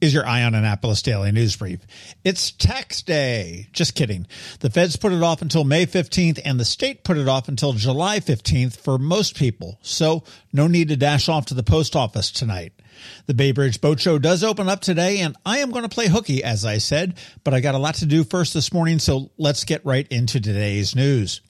is your Eye on Annapolis Daily News Brief. It's tax day. Just kidding. The feds put it off until May 15th and the state put it off until July 15th for most people. So no need to dash off to the post office tonight. The Bay Bridge Boat Show does open up today and I am going to play hooky, as I said, but I got a lot to do first this morning. So let's get right into today's news.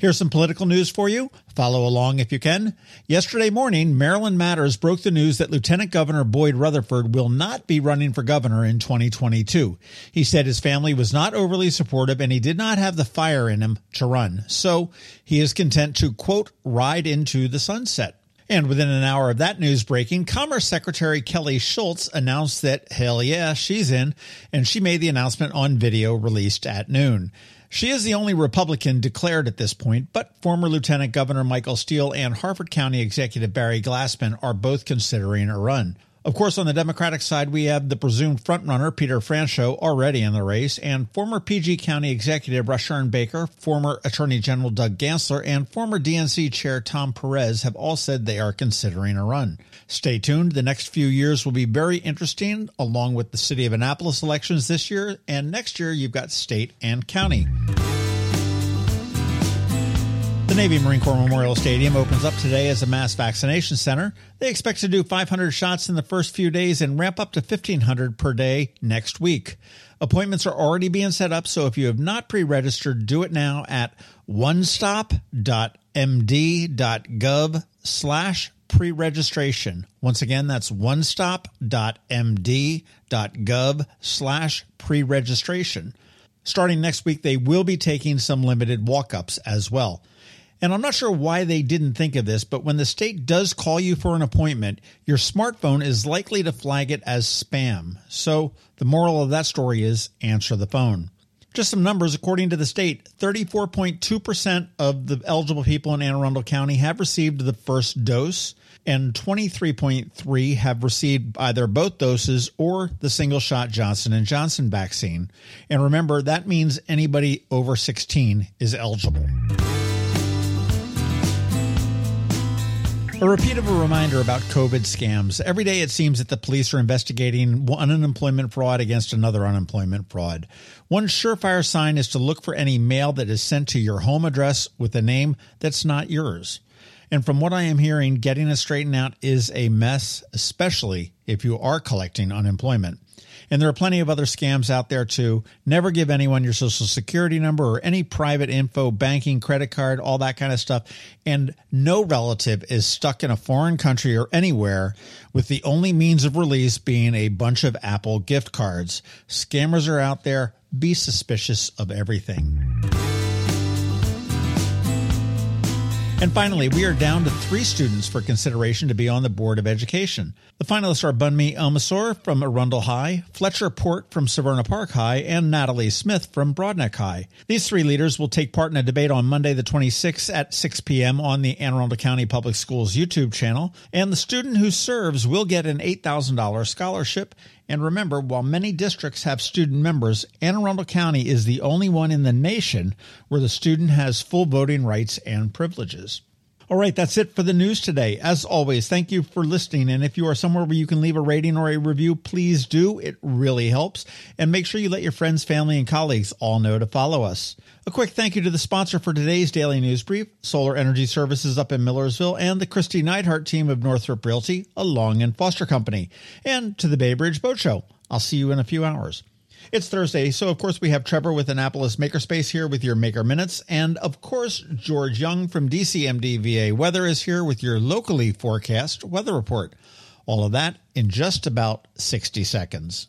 Here's some political news for you. Follow along if you can. Yesterday morning, Maryland Matters broke the news that Lieutenant Governor Boyd Rutherford will not be running for governor in 2022. He said his family was not overly supportive and he did not have the fire in him to run. So he is content to, quote, ride into the sunset. And within an hour of that news breaking, Commerce Secretary Kelly Schulz announced that, hell yeah, she's in, and she made the announcement on video released at noon. She is the only Republican declared at this point, but former Lieutenant Governor Michael Steele and Harford County Executive Barry Glassman are both considering a run. Of course, on the Democratic side, we have the presumed frontrunner, Peter Franchot, already in the race, and former PG County Executive Rushern Baker, former Attorney General Doug Gansler, and former DNC Chair Tom Perez have all said they are considering a run. Stay tuned. The next few years will be very interesting, along with the City of Annapolis elections this year, and next year you've got state and county. Navy Marine Corps Memorial Stadium opens up today as a mass vaccination center. They expect to do 500 shots in the first few days and ramp up to 1,500 per day next week. Appointments are already being set up, so if you have not pre registered, do it now at onestop.md.gov slash pre registration. Once again, that's onestop.md.gov slash pre registration. Starting next week, they will be taking some limited walk ups as well. And I'm not sure why they didn't think of this, but when the state does call you for an appointment, your smartphone is likely to flag it as spam. So the moral of that story is answer the phone. Just some numbers according to the state 34.2% of the eligible people in Anne Arundel County have received the first dose, and 23.3 have received either both doses or the single shot Johnson & Johnson vaccine. And remember, that means anybody over 16 is eligible. A repeat of a reminder about COVID scams. Every day it seems that the police are investigating one unemployment fraud against another unemployment fraud. One surefire sign is to look for any mail that is sent to your home address with a name that's not yours. And from what I am hearing, getting it straightened out is a mess, especially if you are collecting unemployment. And there are plenty of other scams out there too. Never give anyone your social security number or any private info, banking, credit card, all that kind of stuff. And no relative is stuck in a foreign country or anywhere with the only means of release being a bunch of Apple gift cards. Scammers are out there. Be suspicious of everything. And finally, we are down to three students for consideration to be on the Board of Education. The finalists are Bunmi Elmasor from Arundel High, Fletcher Port from Severna Park High, and Natalie Smith from Broadneck High. These three leaders will take part in a debate on Monday the 26th at 6 p.m. on the Anne Arundel County Public Schools YouTube channel, and the student who serves will get an $8,000 scholarship and remember, while many districts have student members, Anne Arundel County is the only one in the nation where the student has full voting rights and privileges. All right, that's it for the news today. As always, thank you for listening. And if you are somewhere where you can leave a rating or a review, please do. It really helps. And make sure you let your friends, family, and colleagues all know to follow us. A quick thank you to the sponsor for today's daily news brief, Solar Energy Services up in Millersville, and the Kristi Neidhardt team of Northrop Realty, a Long and Foster company, and to the Bay Bridge Boat Show. I'll see you in a few hours. It's Thursday, so of course we have Trevor with Annapolis Makerspace here with your Maker Minutes, and of course George Young from DCMDVA Weather is here with your locally forecast weather report. All of that in just about 60 seconds.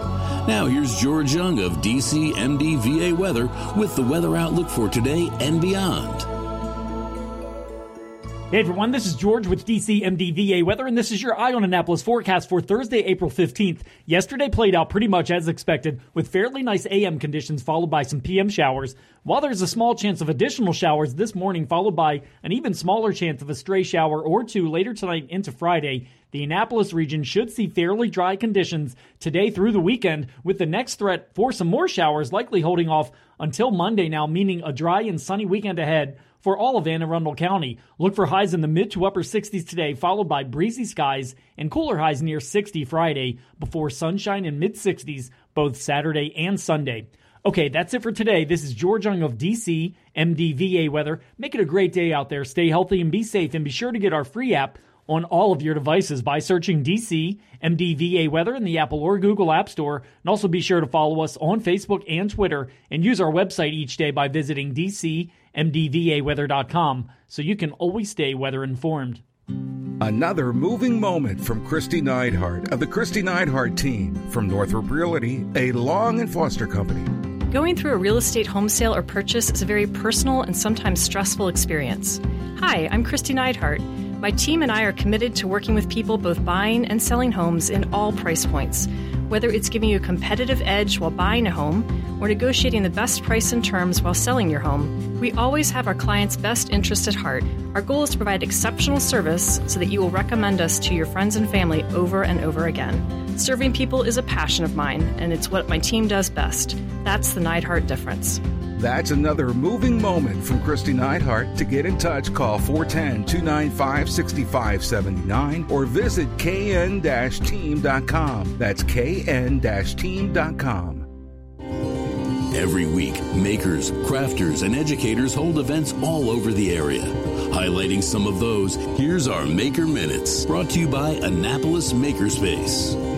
Now here's George Young of DCMDVA weather with the weather outlook for today and beyond. Hey everyone, this is George with DC MDVA Weather, and this is your Eye on Annapolis forecast for Thursday, April 15th. Yesterday played out pretty much as expected, with fairly nice AM conditions followed by some PM showers. While there's a small chance of additional showers this morning, followed by an even smaller chance of a stray shower or two later tonight into Friday, the Annapolis region should see fairly dry conditions today through the weekend, with the next threat for some more showers likely holding off until Monday now, meaning a dry and sunny weekend ahead for all of Anne Arundel County. Look for highs in the mid to upper 60s today, followed by breezy skies and cooler highs near 60 Friday, before sunshine in mid 60s both Saturday and Sunday. Okay, that's it for today. This is George Young of DC, MDVA Weather. Make it a great day out there. Stay healthy and be safe, and be sure to get our free app on all of your devices by searching DC MDVA Weather in the Apple or Google App Store. And also be sure to follow us on Facebook and Twitter and use our website each day by visiting DCMDVAweather.com so you can always stay weather informed. Another moving moment from Kristi Neidhardt of the Kristi Neidhardt team from Northrop Realty, a Long and Foster company. Going through a real estate home sale or purchase is a very personal and sometimes stressful experience. Hi, I'm Kristi Neidhardt. My team and I are committed to working with people both buying and selling homes in all price points. Whether it's giving you a competitive edge while buying a home or negotiating the best price and terms while selling your home, we always have our clients' best interest at heart. Our goal is to provide exceptional service so that you will recommend us to your friends and family over and over again. Serving people is a passion of mine, and it's what my team does best. That's the Neidhardt difference. That's another moving moment from Kristi Neidhardt. To get in touch, call 410 295 6579 or visit kn team.com. That's kn team.com. Every week, makers, crafters, and educators hold events all over the area. Highlighting some of those, here's our Maker Minutes, brought to you by Annapolis Makerspace.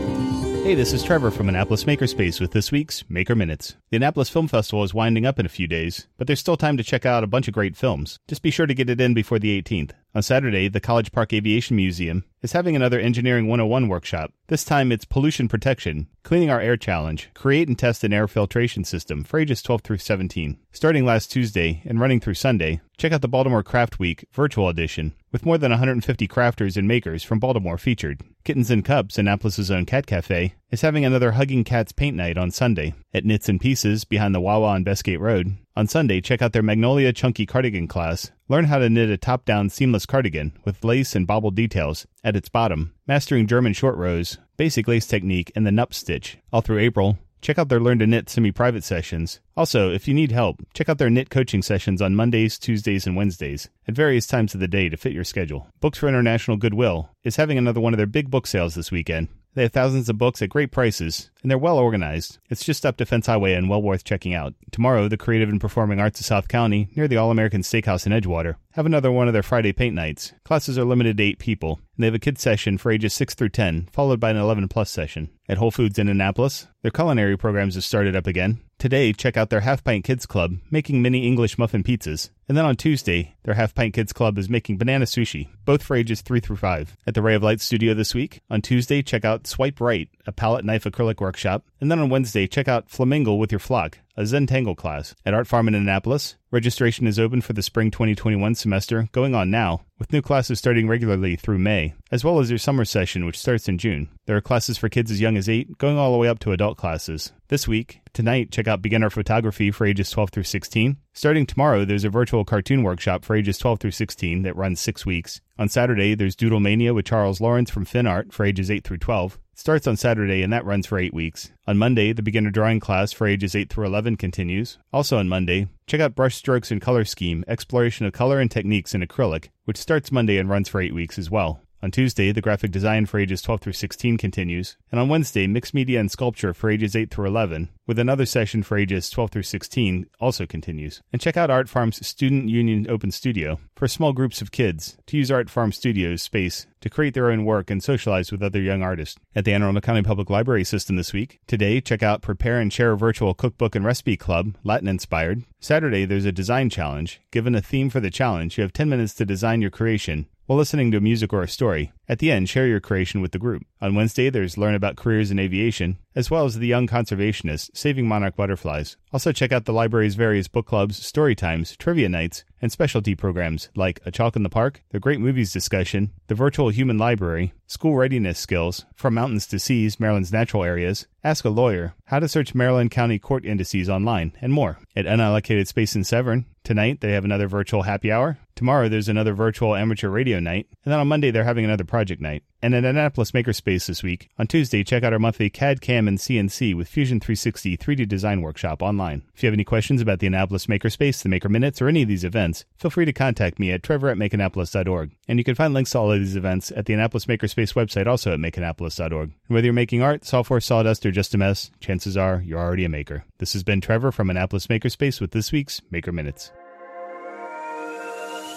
Hey, this is Trevor from Annapolis Makerspace with this week's Maker Minutes. The Annapolis Film Festival is winding up in a few days, but there's still time to check out a bunch of great films. Just be sure to get it in before the 18th. On Saturday, the College Park Aviation Museum is having another Engineering 101 workshop. This time it's pollution protection, cleaning our air challenge, create and test an air filtration system for ages 12 through 17. Starting last Tuesday and running through Sunday, check out the Baltimore Craft Week virtual edition with more than 150 crafters and makers from Baltimore featured. Kittens and Cups, Annapolis' own cat cafe, is having another Hugging Cats paint night on Sunday at Knits and Pieces behind the Wawa on Bestgate Road. On Sunday, check out their Magnolia Chunky Cardigan class. Learn how to knit a top down seamless cardigan with lace and bobble details at its bottom, mastering German short rows, basic lace technique, and the nupp stitch. All through April, check out their Learn to Knit semi private sessions. Also, if you need help, check out their knit coaching sessions on Mondays, Tuesdays, and Wednesdays at various times of the day to fit your schedule. Books for International Goodwill is having another one of their big book sales this weekend. They have thousands of books at great prices, and they're well organized. It's just up Defense Highway and well worth checking out. Tomorrow, the Creative and Performing Arts of South County, near the All American Steakhouse in Edgewater, have another one of their Friday paint nights. Classes are limited to eight people, and they have a kids session for ages 6 through 10, followed by an 11 plus session. At Whole Foods in Annapolis, their culinary programs have started up again. Today, check out their Half Pint Kids Club making mini English muffin pizzas. And then on Tuesday, their Half Pint Kids Club is making banana sushi, both for ages 3 through 5. At the Ray of Light studio this week, on Tuesday, check out Swipe Right, a palette knife acrylic workshop. And then on Wednesday, check out Flamingle with your flock, a Zentangle class. At Art Farm in Annapolis, registration is open for the spring 2021 semester, going on now, with new classes starting regularly through May, as well as their summer session, which starts in June. There are classes for kids as young as 8, going all the way up to adult classes. This week, tonight, check out Beginner Photography for ages 12 through 16. Starting tomorrow, there's a virtual cartoon workshop for ages 12 through 16 that runs six weeks. On Saturday, there's Doodle Mania with Charles Lawrence from FinArt for ages 8 through 12. Starts on Saturday and that runs for eight weeks. On Monday, the beginner drawing class for ages 8 through 11 continues. Also on Monday, check out Brush Strokes and Color Scheme, Exploration of Color and Techniques in Acrylic, which starts Monday and runs for eight weeks as well. On Tuesday, the graphic design for ages 12 through 16 continues, and on Wednesday, mixed media and sculpture for ages 8 through 11, with another session for ages 12 through 16 also continues. And check out Art Farm's Student Union Open Studio for small groups of kids to use Art Farm Studios space to create their own work and socialize with other young artists. At the Anne Arundel County Public Library system this week, today, check out Prepare and Share Virtual Cookbook and Recipe Club, Latin inspired. Saturday, there's a design challenge. Given a theme for the challenge, you have 10 minutes to design your creation while listening to music or a story. At the end, share your creation with the group. On Wednesday, there's Learn About Careers in Aviation, as well as The Young Conservationist, Saving Monarch Butterflies. Also, check out the library's various book clubs, story times, trivia nights, and specialty programs like A Chalk in the Park, the Great Movies Discussion, the Virtual Human Library, School Readiness Skills, From Mountains to Seas, Maryland's Natural Areas, Ask a Lawyer, How to Search Maryland County Court Indices Online, and more. At Unallocated Space in Severn, tonight they have another virtual happy hour. Tomorrow there's another virtual amateur radio night. And then on Monday they're having another project night. And at Annapolis Makerspace this week, on Tuesday, check out our monthly CAD, CAM, and CNC with Fusion 360 3D Design Workshop online. If you have any questions about the Annapolis Makerspace, the Maker Minutes, or any of these events, feel free to contact me at trevor at makeannapolis.org. And you can find links to all of these events at the Annapolis Makerspace website also at makeannapolis.org. And whether you're making art, software, sawdust, or just a mess, chances are you're already a maker. This has been Trevor from Annapolis Makerspace with this week's Maker Minutes.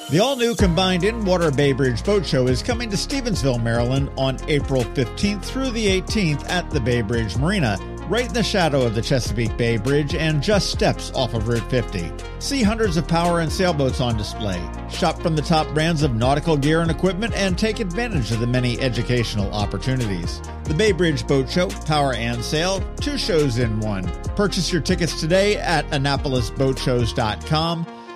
The all new combined in water Bay Bridge Boat Show is coming to Stevensville, Maryland on April 15th through the 18th at the Bay Bridge Marina, right in the shadow of the Chesapeake Bay Bridge and just steps off of Route 50. See hundreds of power and sailboats on display. Shop from the top brands of nautical gear and equipment and take advantage of the many educational opportunities. The Bay Bridge Boat Show, Power and Sail, two shows in one. Purchase your tickets today at AnnapolisBoatShows.com.